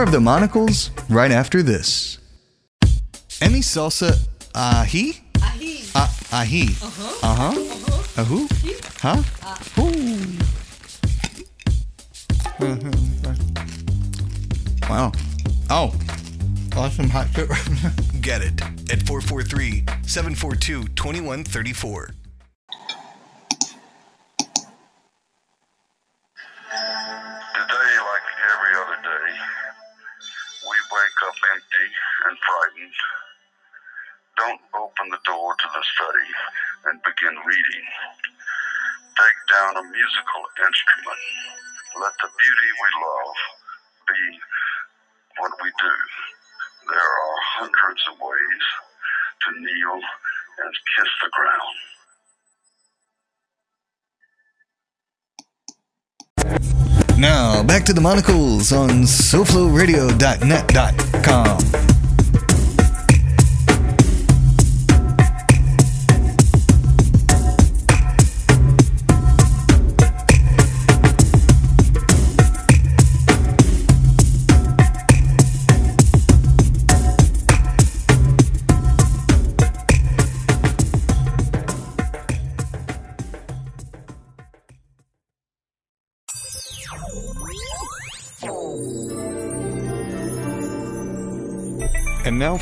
More of the Monicles right after this. Emmy Salsa Ahi? Ahi. Ah, ahi. Uh-huh. Uh-huh. Uh-huh. Ahu? Huh? Ooh. Wow. Oh. Awesome hot shit. Get it at 443 742 2134. Begin reading. Take down a musical instrument. Let the beauty we love be what we do. There are hundreds of ways to kneel and kiss the ground. Now, back to the Monicles on SoFloRadio.net.com.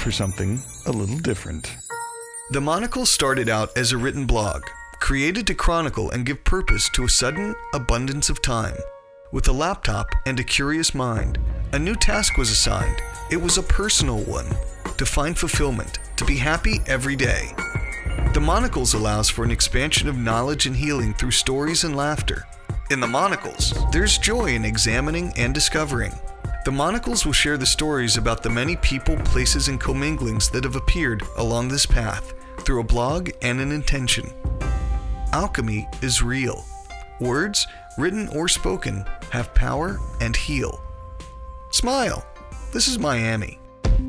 for something a little different. The Monicle started out as a written blog, created to chronicle and give purpose to a sudden abundance of time. With a laptop and a curious mind, a new task was assigned. It was a personal one to find fulfillment, to be happy every day. The Monicles allows for an expansion of knowledge and healing through stories and laughter. In the Monicles, there's joy in examining and discovering. The Monicles will share the stories about the many people, places, and comminglings that have appeared along this path through a blog and an intention. Alchemy is real. Words, written or spoken, have power and heal. Smile. This is Miami.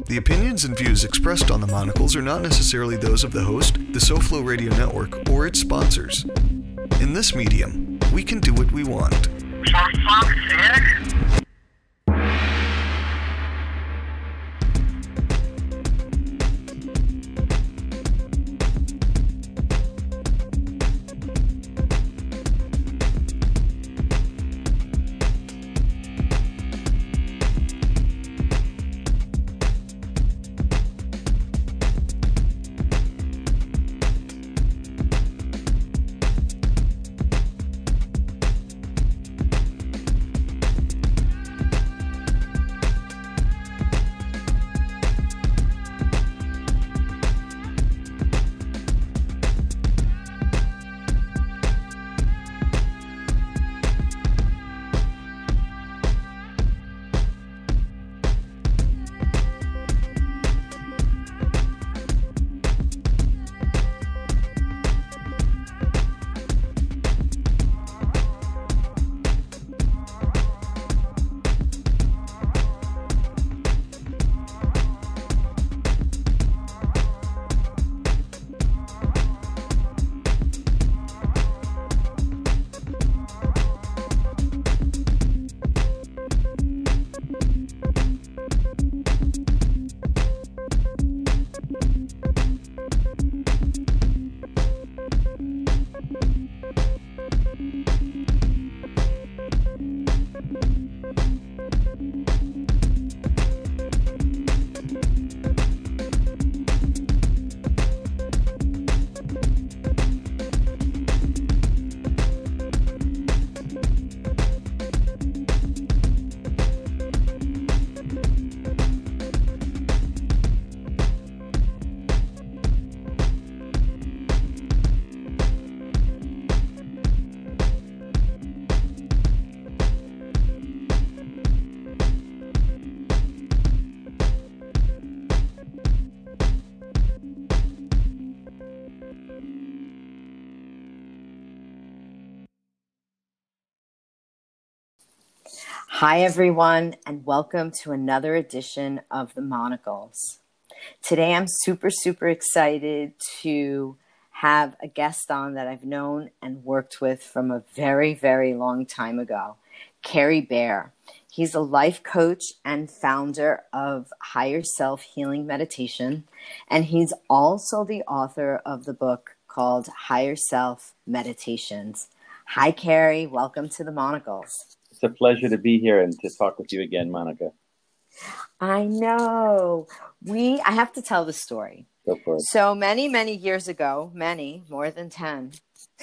The opinions and views expressed on the Monicles are not necessarily those of the host, the SoFlo Radio Network, or its sponsors. In this medium, we can do what we want. Hi, everyone, and welcome to another edition of the Monicles. Today, I'm super, super excited to have a guest on that I've known and worked with from a very, very long time ago, Cary Bayer. He's a life coach and founder of Higher Self Healing Meditation. And he's also the author of the book called Higher Self Meditations. Hi, Cary. Welcome to the Monicles. It's a pleasure to be here and to talk with you again, Monica. I know. We I have to tell the story. Go for it. So many, many years ago, many, more than 10.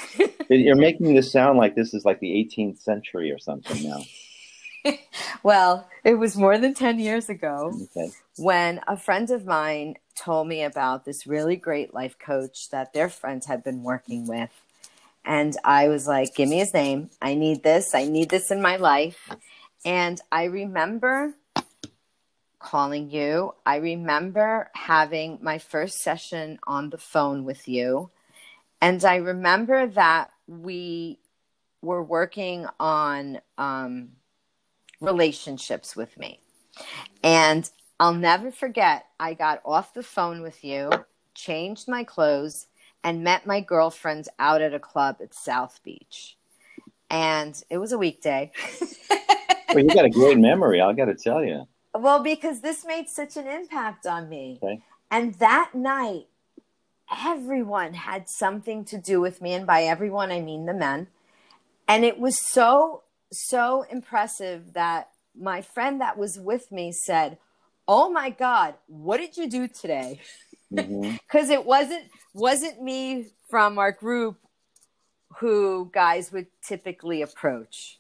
You're making this sound like this is like the 18th century or something now. well, it was more than 10 years ago Okay. when a friend of mine told me about this really great life coach that their friends had been working with. And I was like, give me his name. I need this. I need this in my life. And I remember calling you. I remember having my first session on the phone with you. And I remember that we were working on um, relationships with me. And I'll never forget, I got off the phone with you, changed my clothes, and met my girlfriend out at a club at South Beach. And it was a weekday. Well, you got a great memory, I got to tell you. well, because this made such an impact on me. Okay. And that night, everyone had something to do with me. And by everyone, I mean the men. And it was so, so impressive that my friend that was with me said, Oh my God, what did you do today? Mm-hmm. Because it wasn't wasn't me from our group who guys would typically approach.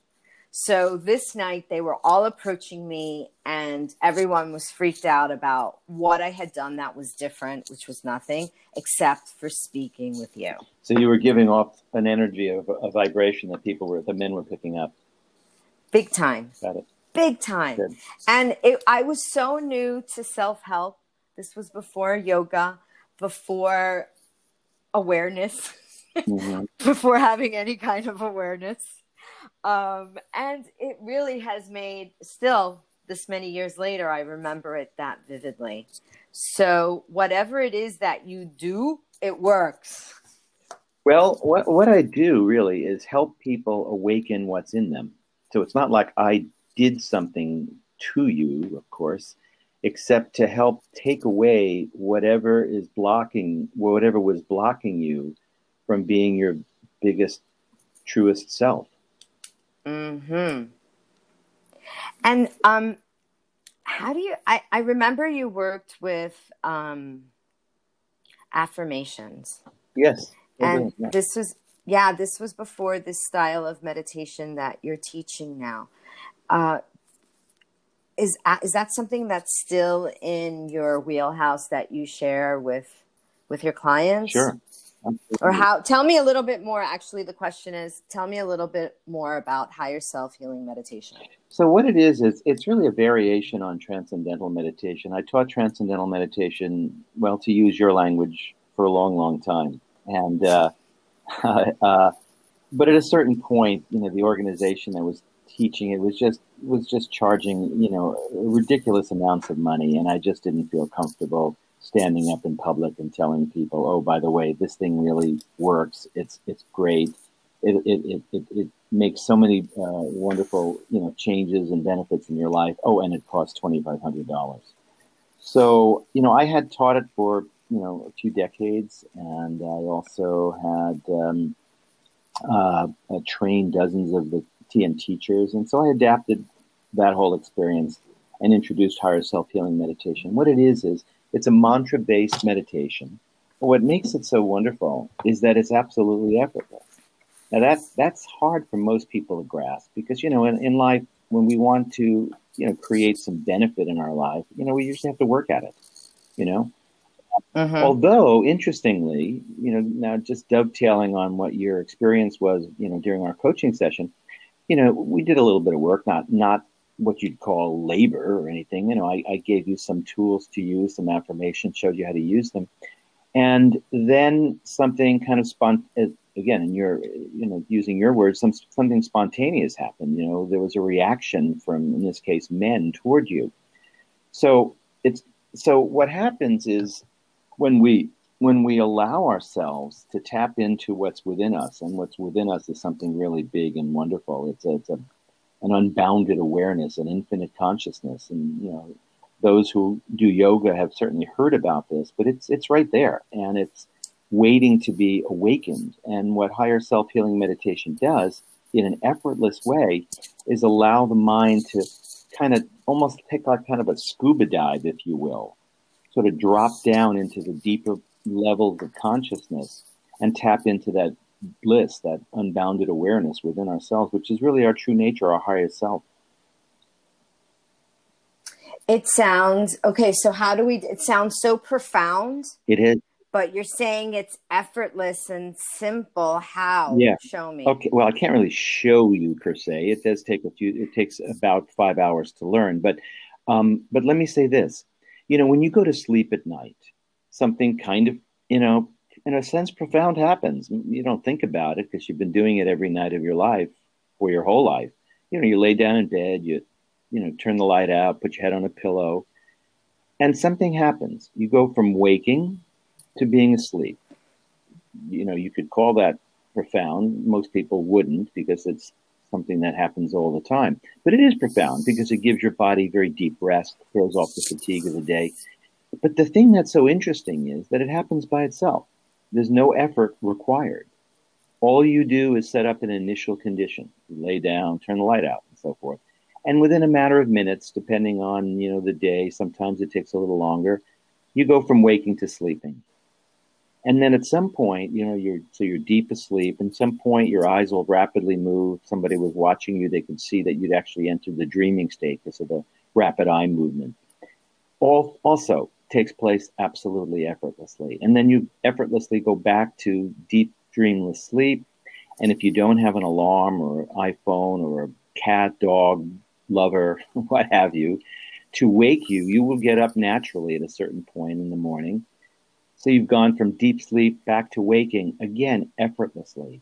So this night they were all approaching me and everyone was freaked out about what I had done that was different, which was nothing except for speaking with you. So you were giving off an energy of a vibration that people were, the men were picking up. Big time. Got it. Big time. Good. And it, I was so new to self help. This was before yoga, before awareness, Mhm. before having any kind of awareness. Um, and it really has made, still, this many years later, I remember it that vividly. So, whatever it is that you do, it works. Well, what, what I do really is help people awaken what's in them. So it's not like I did something to you, of course, except to help take away whatever is blocking, whatever was blocking you from being your biggest, truest self. Hmm. And um, how do you? I I remember you worked with um, affirmations, Yes. and Yeah. this was yeah, this was before this style of meditation that you're teaching now. Uh, is is that something that's still in your wheelhouse that you share with with your clients? Sure. Or how? Tell me a little bit more. Actually, the question is, tell me a little bit more about higher self healing meditation. So what it is is it's really a variation on transcendental meditation. I taught transcendental meditation, well, to use your language, for a long, long time, and uh, uh, but at a certain point, you know, the organization that was teaching it was just was just charging, you know, ridiculous amounts of money, and I just didn't feel comfortable standing up in public and telling people, "Oh, by the way, this thing really works. It's it's great. It it it it, it makes so many uh, wonderful you know changes and benefits in your life. Oh, and it costs twenty five hundred dollars. So you know, I had taught it for you know a few decades, and I also had um, uh, trained dozens of the TM teachers, and so I adapted that whole experience and introduced higher self healing meditation. What it is is it's a mantra based meditation. But what makes it so wonderful is that it's absolutely effortless. Now that's that's hard for most people to grasp because you know in, in life when we want to you know create some benefit in our life, you know we usually have to work at it. You know, Mhm. Although, interestingly, you know, now just dovetailing on what your experience was, you know, during our coaching session, you know, we did a little bit of work, not not what you'd call labor or anything. You know, I, I gave you some tools to use, some affirmation, showed you how to use them, and then something kind of spont uh, again, in your, you know, using your words, some something spontaneous happened. You know, there was a reaction from, in this case, men toward you. So it's so what happens is when we when we allow ourselves to tap into what's within us and what's within us is something really big and wonderful it's a, it's a an unbounded awareness, an infinite consciousness. And, you know, those who do yoga have certainly heard about this, but it's, it's right there and it's waiting to be awakened. And what higher self healing meditation does in an effortless way is allow the mind to kind of almost take like kind of a scuba dive, if you will, sort of drop down into the deeper levels of consciousness and tap into that bliss, that unbounded awareness within ourselves, which is really our true nature, our highest self. It sounds okay. So, how do we? It sounds so profound. It is. But you're saying it's effortless and simple. How? Yeah. Show me. Okay. Well, I can't really show you per se. It does take a few. It takes about five hours to learn. But, um, but let me say this. You know, when you go to sleep at night, something kind of, you know, in a sense, profound happens. You don't think about it because you've been doing it every night of your life for your whole life. You know, you lay down in bed, you, you know, turn the light out, put your head on a pillow, and something happens. You go from waking to being asleep. You know, you could call that profound. Most people wouldn't because it's something that happens all the time. But it is profound because it gives your body very deep rest, throws off the fatigue of the day. But the thing that's so interesting is that it happens by itself. There's no effort required. All you do is set up an initial condition. You lay down, turn the light out, and so forth. And within a matter of minutes, depending on you know the day, sometimes it takes a little longer, you go from waking to sleeping. And then at some point, you know, you're so you're deep asleep. And some point, your eyes will rapidly move. Somebody was watching you; they could see that you'd actually entered the dreaming state because of the rapid eye movement. Also, takes place absolutely effortlessly. And then you effortlessly go back to deep dreamless sleep. And if you don't have an alarm or an iPhone or a cat, dog, lover, what have you, to wake you, you will get up naturally at a certain point in the morning. So you've gone from deep sleep back to waking again effortlessly.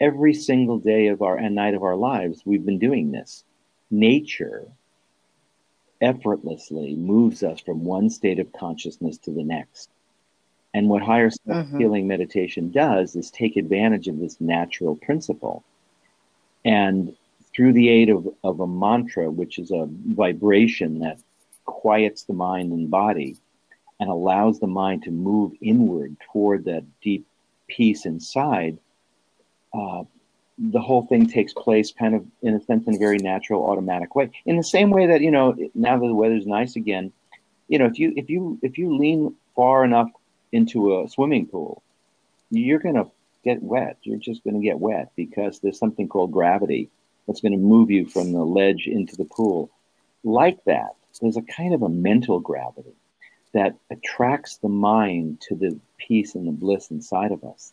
Every single day of our and night of our lives, we've been doing this. Nature effortlessly moves us from one state of consciousness to the next. And what higher self healing mm-hmm. meditation does is take advantage of this natural principle. And through the aid of, of a mantra, which is a vibration that quiets the mind and body and allows the mind to move inward toward that deep peace inside, uh, the whole thing takes place kind of in a sense in a very natural automatic way. In the same way that you know now that the weather's nice again you know if you if you if you lean far enough into a swimming pool you're going to get wet. You're just going to get wet because there's something called gravity that's going to move you from the ledge into the pool. Like that there's a kind of a mental gravity that attracts the mind to the peace and the bliss inside of us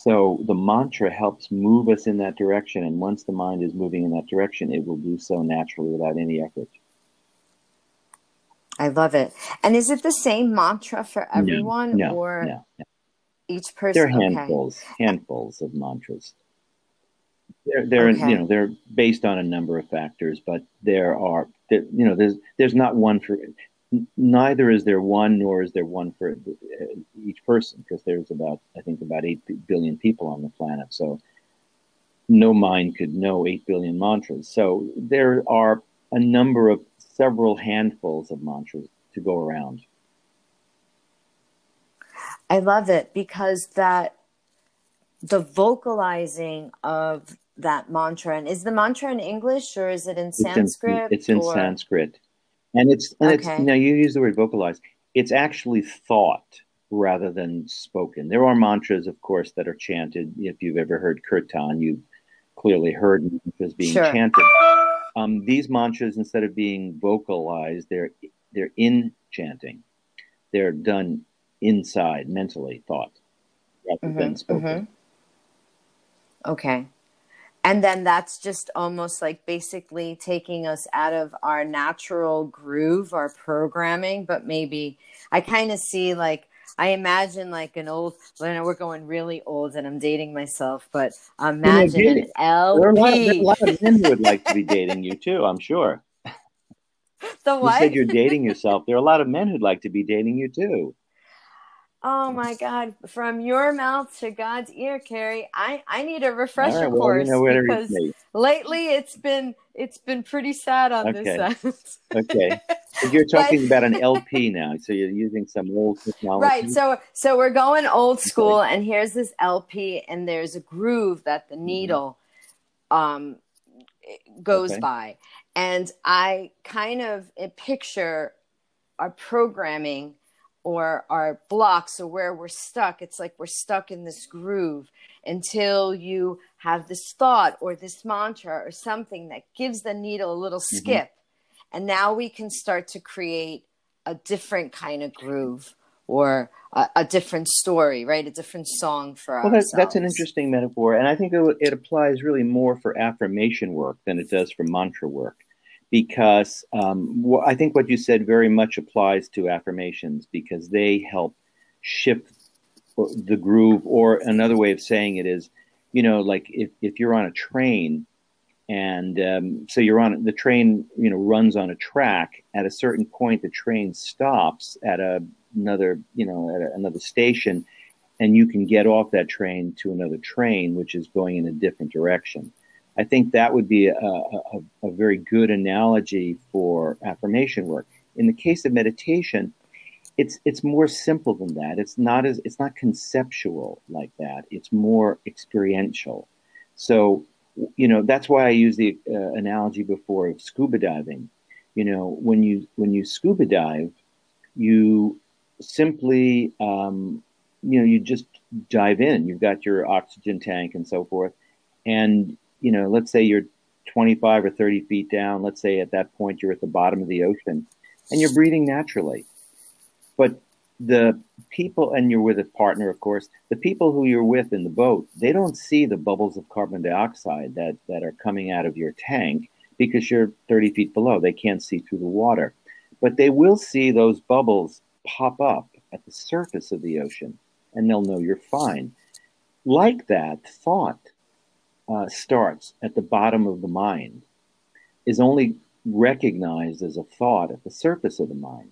so the mantra helps move us in that direction. And once the mind is moving in that direction, it will do so naturally without any effort. I love it. And is it the same mantra for everyone no, no, or no, each person? There are handfuls, okay. handfuls of mantras. They're, they're okay. you know they're based on a number of factors, but there are there, you know there's there's not one for neither is there one nor is there one for uh, each person because there's about i think about 8 billion people on the planet so no mind could know 8 billion mantras. So there are a number of several handfuls of mantras to go around. I love it because that the vocalizing of that mantra and is the mantra in english or is it in sanskrit it's in, it's in sanskrit and it's and okay. it's now you use the word vocalize. It's actually thought rather than spoken. There are mantras, of course, that are chanted. If you've ever heard kirtan, you've clearly heard mantras being sure. chanted. Um, these mantras, instead of being vocalized, they're they're in chanting. They're done inside, mentally, thought, rather mm-hmm, than spoken. Mm-hmm. Okay and then that's just almost like basically taking us out of our natural groove our programming but maybe i kind of see like i imagine like an old well, know we're going really old and i'm dating myself but imagine an LP. There are a lot, of, a lot of men who would like to be dating you too i'm sure the what? you said you're dating yourself there are a lot of men who'd like to be dating you too Oh my God! From your mouth to God's ear, Cary. I I need a refresher right, well, course you know, because lately it's been it's been pretty sad on Okay. this end. Okay. But you're But- talking about an LP now, so you're using some old technology. right. So so we're going old school, and here's this LP, and there's a groove that the needle um goes Okay. by, and I kind of picture our programming or our blocks or where we're stuck. It's like we're stuck in this groove until you have this thought or this mantra or something that gives the needle a little mm-hmm. skip. And now we can start to create a different kind of groove or a, a different story, right? A different song for us. Well, that's, that's an interesting metaphor, and I think it, it applies really more for affirmation work than it does for mantra work, because um, wh- I think what you said very much applies to affirmations because they help shift the groove. Or another way of saying it is, you know, like if, if you're on a train, and um, so you're on the train, you know, runs on a track. At a certain point, the train stops at a, another, you know, at a, another station and you can get off that train to another train, which is going in a different direction. I think that would be a, a, a very good analogy for affirmation work. In the case of meditation, it's it's more simple than that. It's not as it's not conceptual like that. It's more experiential. So, you know, that's why I use the uh, analogy before of scuba diving. You know, when you when you scuba dive, you simply um, you know you just dive in you've got your oxygen tank and so forth and you know let's say you're 25 or 30 feet down let's say at that point you're at the bottom of the ocean and you're breathing naturally. But the people and you're with a partner of course the people who you're with in the boat they don't see the bubbles of carbon dioxide that that are coming out of your tank because you're 30 feet below. They can't see through the water. But they will see those bubbles pop up at the surface of the ocean and they'll know you're fine. Like that, thought uh, starts at the bottom of the mind, is only recognized as a thought at the surface of the mind.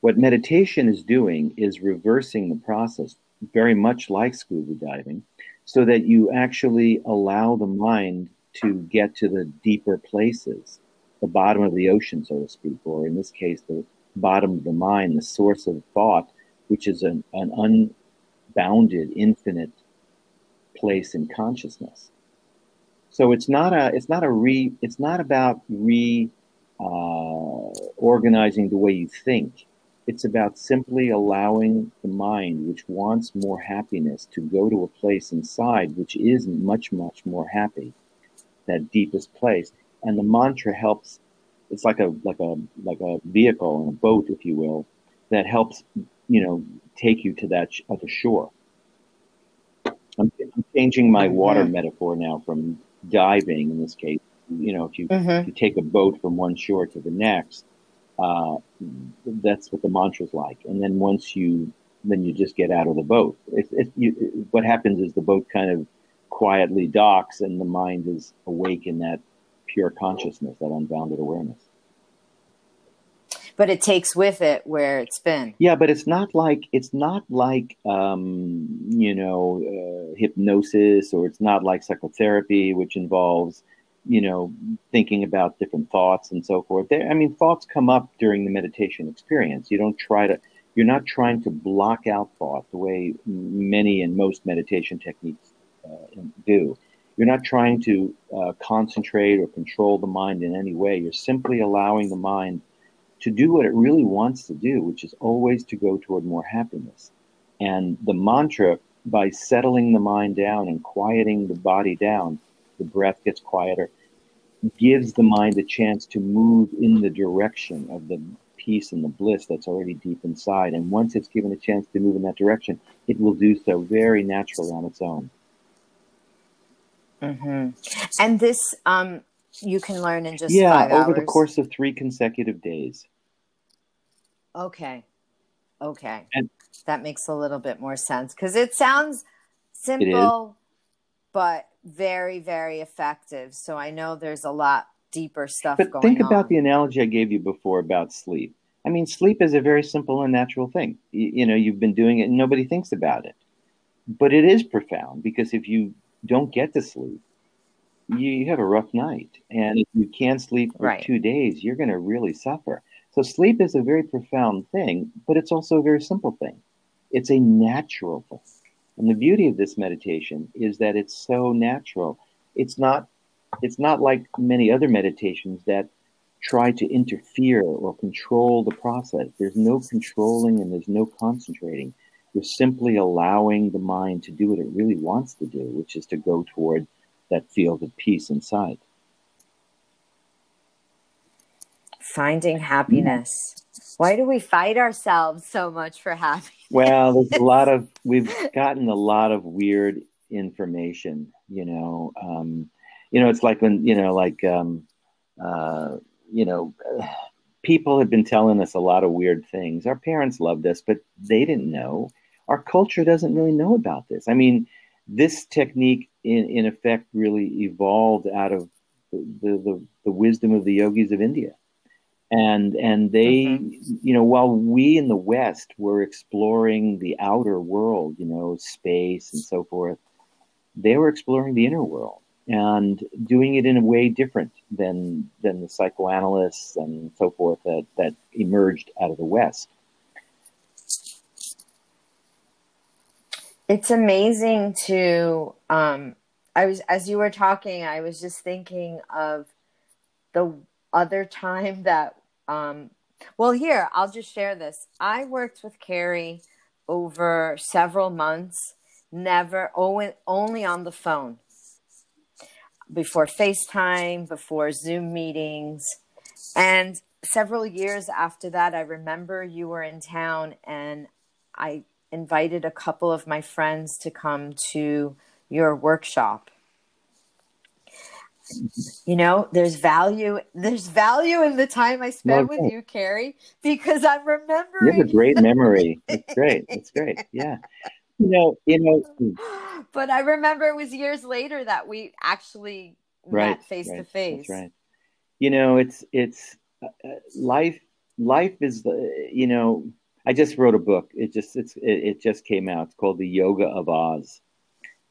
What meditation is doing is reversing the process, very much like scuba diving, so that you actually allow the mind to get to the deeper places, the bottom of the ocean, so to speak, or in this case, the bottom of the mind, the source of thought which is an, an unbounded, infinite place in consciousness. So it's not a, it's not a re, it's not about re uh, organizing the way you think. It's about simply allowing the mind, which wants more happiness, to go to a place inside which is much, much more happy, that deepest place. And the mantra helps. It's like a like a like a vehicle and a boat, if you will, that helps you know, take you to that sh- other shore. I'm, I'm changing my water metaphor now from diving in this case. You know, if you, Mhm. if you take a boat from one shore to the next, uh, that's what the mantra's like. And then once you, then you just get out of the boat. It, it, you, what happens is the boat kind of quietly docks and the mind is awake in that pure consciousness, that unbounded awareness. But it takes with it where it's been. Yeah, but it's not like it's not like um, you know uh, hypnosis, or it's not like psychotherapy, which involves you know thinking about different thoughts and so forth. There, I mean, thoughts come up during the meditation experience. You don't try to. You're not trying to block out thought the way many and most meditation techniques uh, do. You're not trying to uh, concentrate or control the mind in any way. You're simply allowing the mind to do what it really wants to do, which is always to go toward more happiness. And the mantra, by settling the mind down and quieting the body down, the breath gets quieter, gives the mind a chance to move in the direction of the peace and the bliss that's already deep inside. And once it's given a chance to move in that direction, it will do so very naturally on its own. hmm And this, um, you can learn in just yeah, over hours. the course of three consecutive days. Okay. Okay. And- that makes a little bit more sense because it sounds simple, but very, very effective. So I know there's a lot deeper stuff But think on. about the analogy I gave you before about sleep. I mean, sleep is a very simple and natural thing. You, you know, you've been doing it and nobody thinks about it. But it is profound because if you don't get to sleep, you, you have a rough night. And if you can't sleep for Right. two days, you're going to really suffer. So sleep is a very profound thing, but it's also a very simple thing. It's a natural thing. And the beauty of this meditation is that it's so natural. It's not it's not like many other meditations that try to interfere or control the process. There's no controlling and there's no concentrating. You're simply allowing the mind to do what it really wants to do, which is to go toward that field of peace inside. Finding happiness. Why do we fight ourselves so much for happiness? Well, there's a lot of we've gotten a lot of weird information. You know, um, you know, it's like when you know, like um, uh, you know, people have been telling us a lot of weird things. Our parents loved us, but they didn't know. Our culture doesn't really know about this. I mean, this technique, in in effect, really evolved out of the the, the, wisdom of the yogis of India. And and they mm-hmm. you know while we in the west were exploring the outer world you know space and so forth they were exploring the inner world and doing it in a way different than than the psychoanalysts and so forth that that emerged out of the west It's amazing to um I was as you were talking, I was just thinking of the other time that um well here, I'll just share this. I worked with Cary over several months, never only on the phone. Before FaceTime, before Zoom meetings. And several years after that, I remember you were in town and I invited a couple of my friends to come to your workshop. You know, there's value. There's value in the time I spent Well, with you, Cary, because I'm remembering you have a great memory. It's great. It's great. Yeah. You know you know But I remember it was years later that we actually right met face to face. right. You know it's it's uh, uh, life life is the you know i just wrote a book. It just it's it, it just came out. It's called the yoga of oz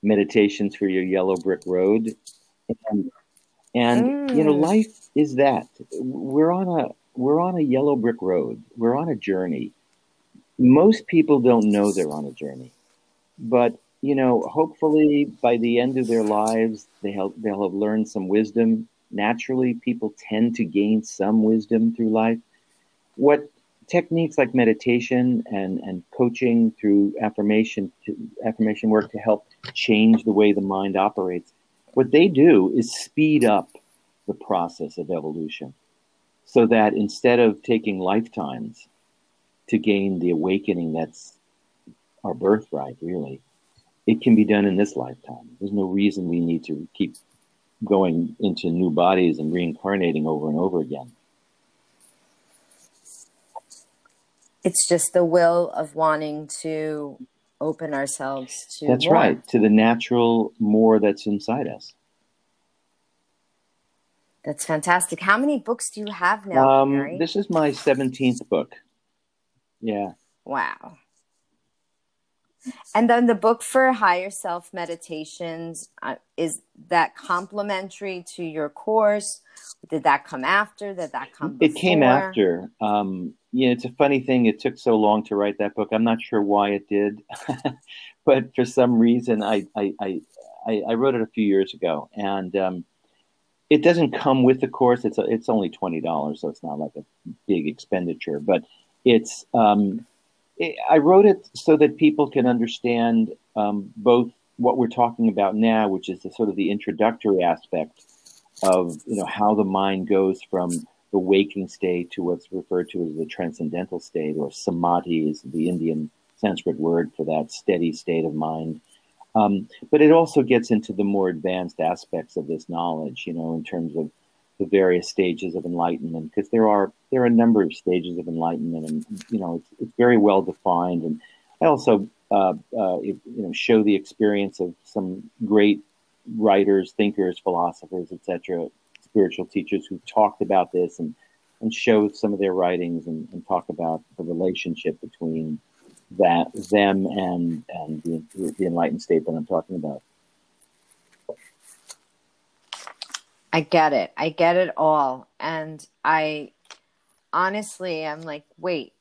meditations for your yellow brick road. And and you know Mm. life is that. We're on a we're on a yellow brick road. We're on a journey. Most people don't know they're on a journey. But you know hopefully by the end of their lives they have, they'll have learned some wisdom. Naturally people tend to gain some wisdom through life. What techniques like meditation and, and coaching through affirmation to, affirmation work to help change the way the mind operates what they do is speed up the process of evolution so that instead of taking lifetimes to gain the awakening that's our birthright really it can be done in this lifetime. There's no reason we need to keep going into new bodies and reincarnating over and over again It's just the will of wanting to open ourselves to that's more. right to the natural more that's inside us That's fantastic. How many books do you have now, um, this is my 17th book yeah Wow. And then the book for higher self meditations uh, is that complementary to your course? Did that come after? Did that come before? It came after. Um, yeah, it's a funny thing. It took so long to write that book. I'm not sure why it did, but for some reason, I I, I I wrote it a few years ago, and um, it doesn't come with the course. It's it's only twenty dollars, so it's not like a big expenditure. But it's um, it, I wrote it so that people can understand um, both what we're talking about now, which is the sort of the introductory aspect of you know how the mind goes from the waking state to what's referred to as the transcendental state, or samadhi is the Indian Sanskrit word for that steady state of mind. Um, but it also gets into the more advanced aspects of this knowledge, you know, in terms of the various stages of enlightenment, because there are there are a number of stages of enlightenment, and you know, it's, it's very well defined. And I also uh, uh, you know show the experience of some great writers, thinkers, philosophers, etc., spiritual teachers who talked about this and and show some of their writings and, and talk about the relationship between that them and and the, the enlightened state that I'm talking about. I get it. I get it all. And I honestly, I'm like, wait,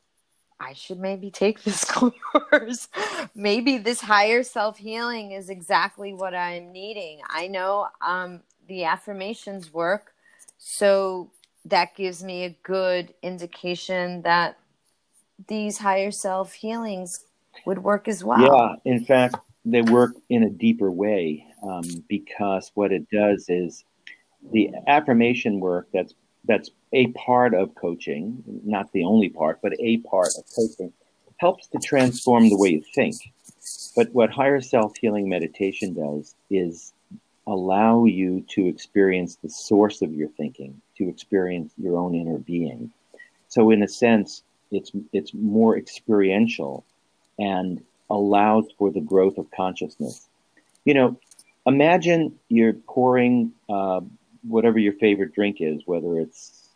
I should maybe take this course. maybe this higher self healing is exactly what I'm needing. I know um, the affirmations work. So that gives me a good indication that these higher self healings would work as well. Yeah, in fact, they work in a deeper way um, because what it does is the affirmation work that's that's a part of coaching, not the only part, but a part of coaching, helps to transform the way you think. But what higher self healing meditation does is allow you to experience the source of your thinking, to experience your own inner being. So, in a sense, it's it's more experiential and allows for the growth of consciousness. You know, imagine you're pouring uh, whatever your favorite drink is, whether it's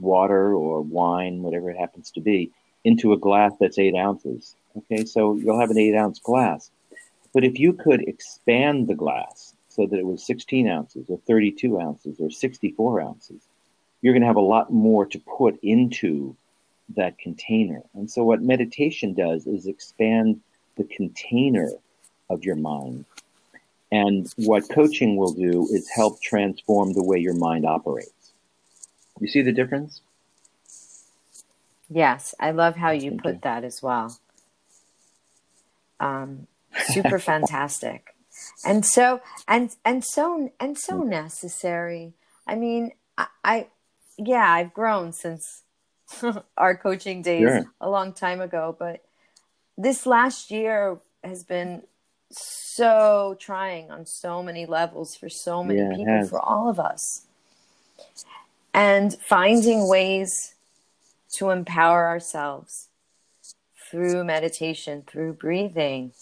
water or wine, whatever it happens to be, into a glass that's eight ounces. Okay, so you'll have an eight ounce glass. But if you could expand the glass so that it was 16 ounces or 32 ounces or 64 ounces, you're going to have a lot more to put into that container. And so, what meditation does is expand the container of your mind. And what coaching will do is help transform the way your mind operates. You see the difference? Yes, I love how you put that as well. Um, super fantastic, and so and and so and so mm. necessary. I mean, I, I yeah, I've grown since our coaching days sure. a long time ago, but this last year has been so trying on so many levels for so many yeah, people, for all of us. And finding ways to empower ourselves through meditation, through breathing.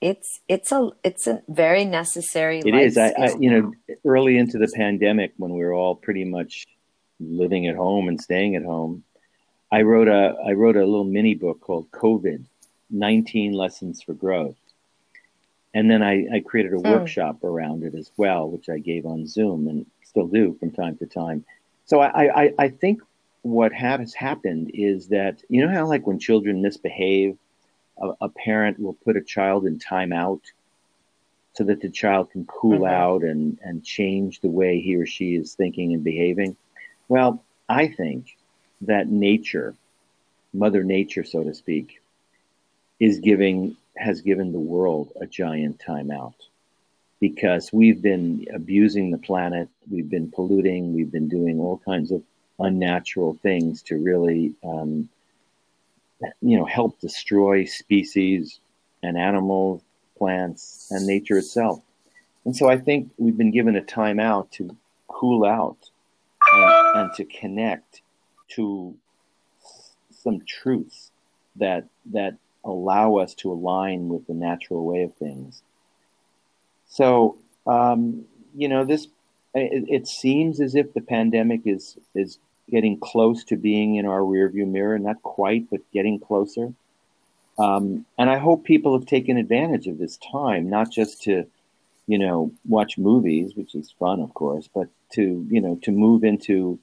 It's it's a it's a very necessary. It is. I, I you know early into the pandemic when we were all pretty much living at home and staying at home, I wrote a I wrote a little mini book called COVID, 19 Lessons for Growth. And then I, I created a hmm. workshop around it as well, which I gave on Zoom and still do from time to time. So I, I, I think what has happened is that you know how like when children misbehave, a, a parent will put a child in timeout so that the child can cool mm-hmm. out and, and change the way he or she is thinking and behaving. Well, I think that nature, Mother Nature, so to speak, is giving has given the world a giant timeout because we've been abusing the planet, we've been polluting, we've been doing all kinds of unnatural things to really, um, you know, help destroy species and animals, plants, and nature itself. And so I think we've been given a timeout to cool out and, and to connect to some truths that that allow us to align with the natural way of things. So, um, you know, this it, it, seems as if the pandemic is is getting close to being in our rearview mirror. Not quite, but getting closer. Um, and I hope people have taken advantage of this time, not just to, you know, watch movies, which is fun, of course, but to you know to move into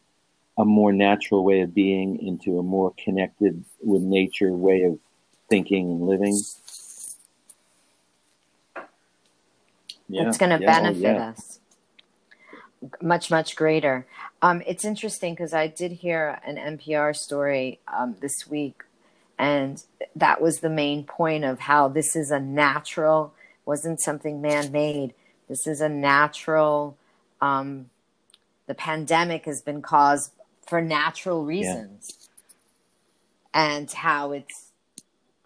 a more natural way of being, into a more connected with nature way of thinking and living. Yeah, it's going to yeah, benefit yeah. us much, much greater. Um, it's interesting because I did hear an NPR story um, this week, and that was the main point of how this is a natural, wasn't something man made. This is a natural. Um, the pandemic has been caused for natural reasons, yeah. and how it's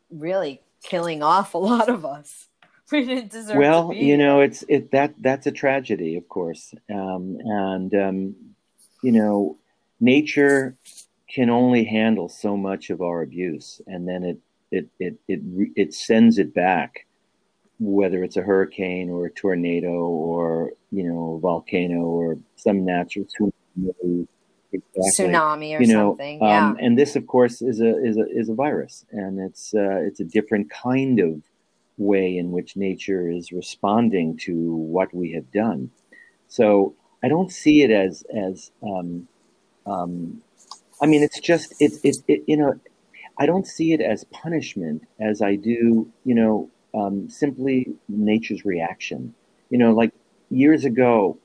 really killing off a lot of us. We didn't deserve. Well, you know, it's it that that's a tragedy, of course, um, and um, you know, nature can only handle so much of our abuse, and then it it it it it sends it back, whether it's a hurricane or a tornado or you know a volcano or some natural tsunami exactly. tsunami or you know, something. yeah. Um, and this, of course, is a is a is a virus, and it's uh, it's a different kind of way in which nature is responding to what we have done. So I don't see it as as um, um, I mean, it's just it's it's it, you know, I don't see it as punishment as I do, you know, um, simply nature's reaction. You know, like years ago,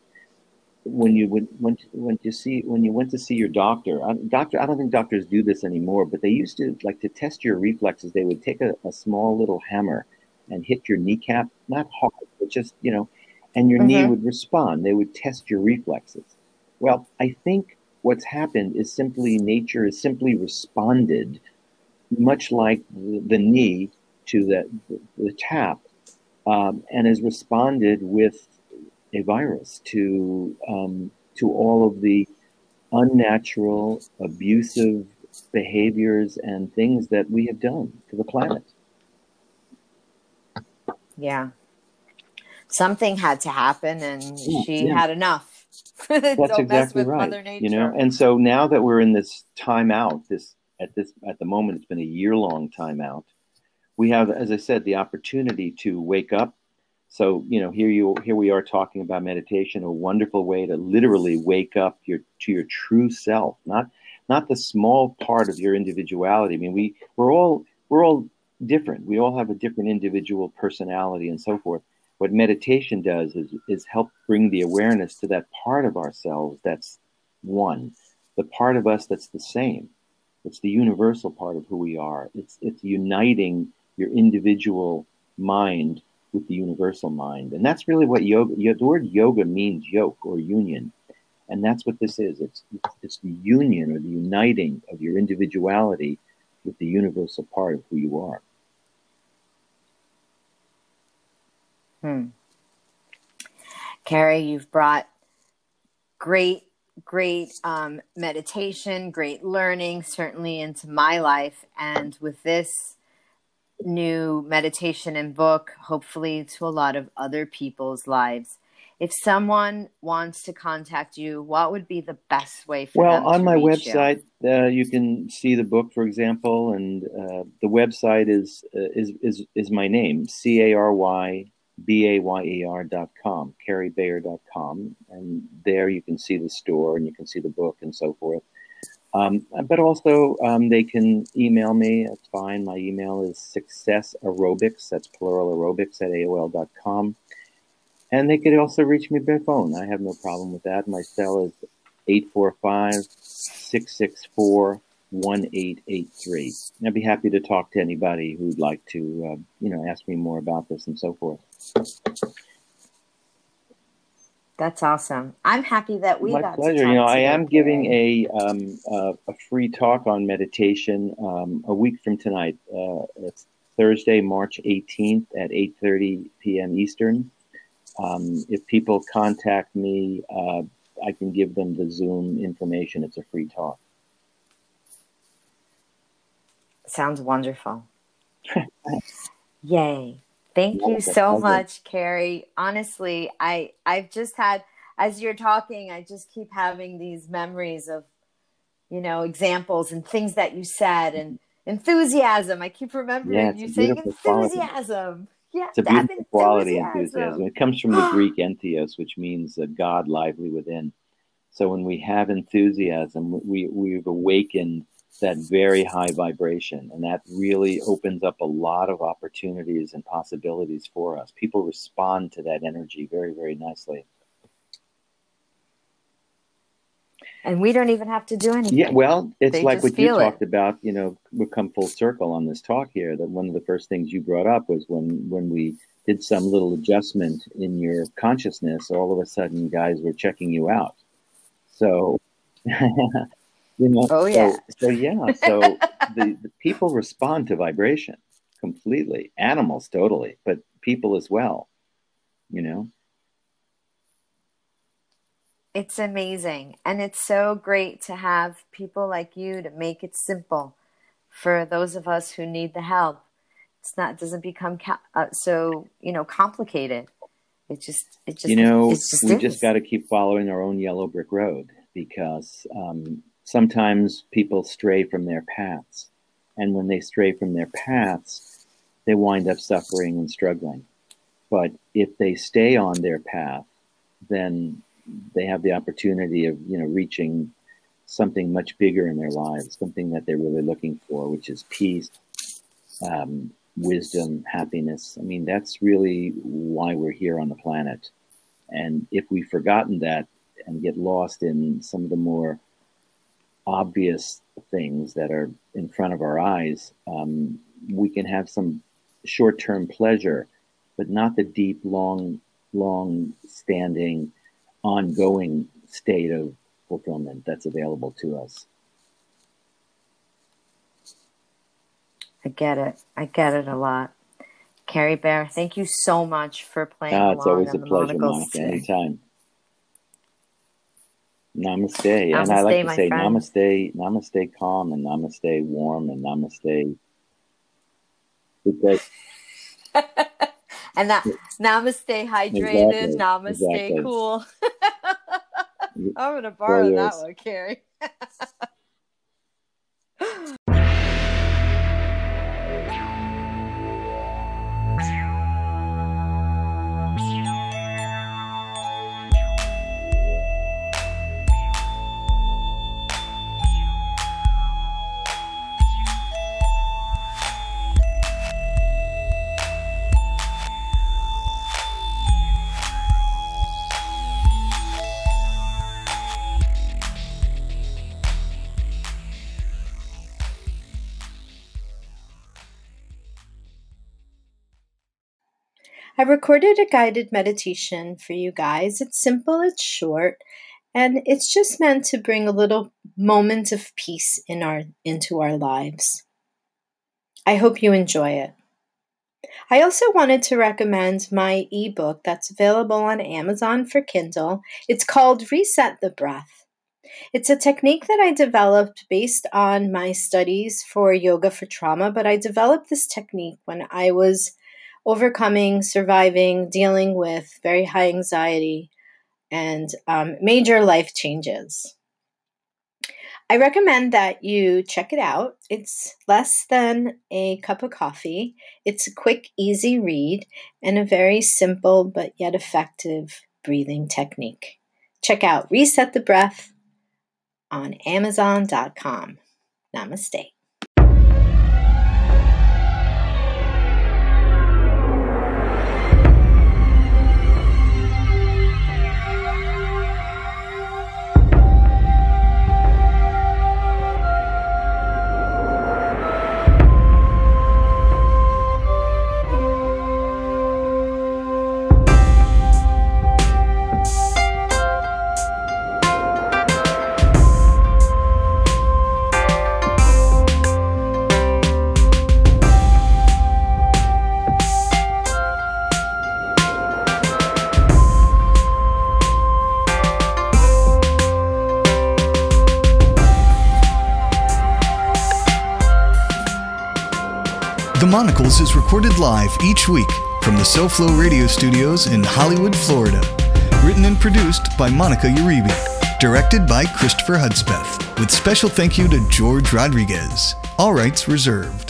when you went went went to see when you went to see your doctor, I, doctor, I don't think doctors do this anymore, but they used to like to test your reflexes. They would take a, a small little hammer and hit your kneecap, not hard, but just you know, and your knee Mhm. would respond. They would test your reflexes. Well, I think what's happened is simply nature has simply responded, much like the, the knee to the the, the tap, um, and has responded with a virus to um, to all of the unnatural, abusive behaviors and things that we have done to the planet. Yeah. Something had to happen, and she yeah. had enough. That's mess exactly with right. Mother Nature. You know, and so now that we're in this timeout, this at this at the moment, it's been a year long timeout. We have, as I said, the opportunity to wake up. So you know, here you here we are talking about meditation, a wonderful way to literally wake up your to your true self, not not the small part of your individuality. I mean, we we're all we're all different. We all have a different individual personality and so forth. What meditation does is is help bring the awareness to that part of ourselves that's one, the part of us that's the same. It's the universal part of who we are. It's it's uniting your individual mind with the universal mind, and that's really what yoga. The word yoga means yoke or union, and that's what this is. It's it's the union or the uniting of your individuality with the universal part of who you are. Hmm. Cary, you've brought great, great um, meditation, great learning, certainly into my life. And with this new meditation and book, hopefully to a lot of other people's lives. If someone wants to contact you, what would be the best way for them Well, on my reach you? website, uh, you can see the book, for example, and uh, the website is uh, is is is my name, c a r y b a y e r dot com, dot com, and there you can see the store and you can see the book and so forth. Um, but also, um, they can email me. That's fine. My email is success aerobics. That's plural aerobics at aol dot com. And they could also reach me by phone. I have no problem with that. My cell is 845 664 1883. I'd be happy to talk to anybody who'd like to, uh, you know, ask me more about this and so forth. That's awesome. I'm happy that we My got pleasure. You know, I am giving a um, uh, a free talk on meditation um, a week from tonight. Uh, it's Thursday, March 18th at 8:30 p.m. Eastern. Um, if people contact me, uh, I can give them the Zoom information. It's a free talk. Sounds wonderful. Yay. Thank you so much, Cary. Honestly, I I've just had as you're talking, I just keep having these memories of, you know, examples and things that you said and enthusiasm. I keep remembering Yeah, you saying enthusiasm. Yeah, It's a beautiful quality, enthusiasm. It comes from the Greek entheos, which means uh, God lively within. So when we have enthusiasm, we, we've awakened that very high vibration, and that really opens up a lot of opportunities and possibilities for us. People respond to that energy very, very nicely. And we don't even have to do anything. Yeah, well, it's They like what you it. talked about. You know, we come full circle on this talk here. That one of the first things you brought up was when when we did some little adjustment in your consciousness. All of a sudden, guys were checking you out. So, you know, Oh, so- yeah. so, yeah, so the, the people respond to vibration completely. Animals totally, but people as well. You know. It's amazing. And it's so great to have people like you to make it simple for those of us who need the help. It's not, it doesn't become ca- uh, so, you know, complicated. It just, it just, you know, just we is. just got to keep following our own yellow brick road. because um, sometimes people stray from their paths. And when they stray from their paths, they wind up suffering and struggling. But if they stay on their path, then they have the opportunity of, you know, reaching something much bigger in their lives, something that they're really looking for, which is peace, um, wisdom, happiness. I mean, that's really why we're here on the planet. And if we've forgotten that and get lost in some of the more obvious things that are in front of our eyes, um, we can have some short term pleasure, but not the deep, long, long standing, ongoing state of fulfillment that's available to us. I get it. I get it a lot. Cary Bayer, thank you so much for playing. Ah, it's always a pleasure, Monica. Anytime. Namaste. namaste. And I like to say friend. namaste, namaste calm and namaste warm and namaste because and that namaste hydrated, exactly. namaste exactly. cool. I'm gonna borrow that one, Cary. I recorded a guided meditation for you guys. It's simple, it's short, and it's just meant to bring a little moment of peace in our into our lives. I hope you enjoy it. I also wanted to recommend my ebook that's available on Amazon for Kindle. It's called Reset the Breath. It's a technique that I developed based on my studies for yoga for trauma, but I developed this technique when I was overcoming, surviving, dealing with very high anxiety and um, major life changes. I recommend that you check it out. It's less than a cup of coffee. It's a quick, easy read and a very simple but yet effective breathing technique. Check out Reset the Breath on Amazon.com. Namaste. Monicles is recorded live each week from the SoFlo radio studios in Hollywood, Florida. Written and produced by Monica Uribe. Directed by Christopher Hudspeth. With special thank you to George Rodriguez. All rights reserved.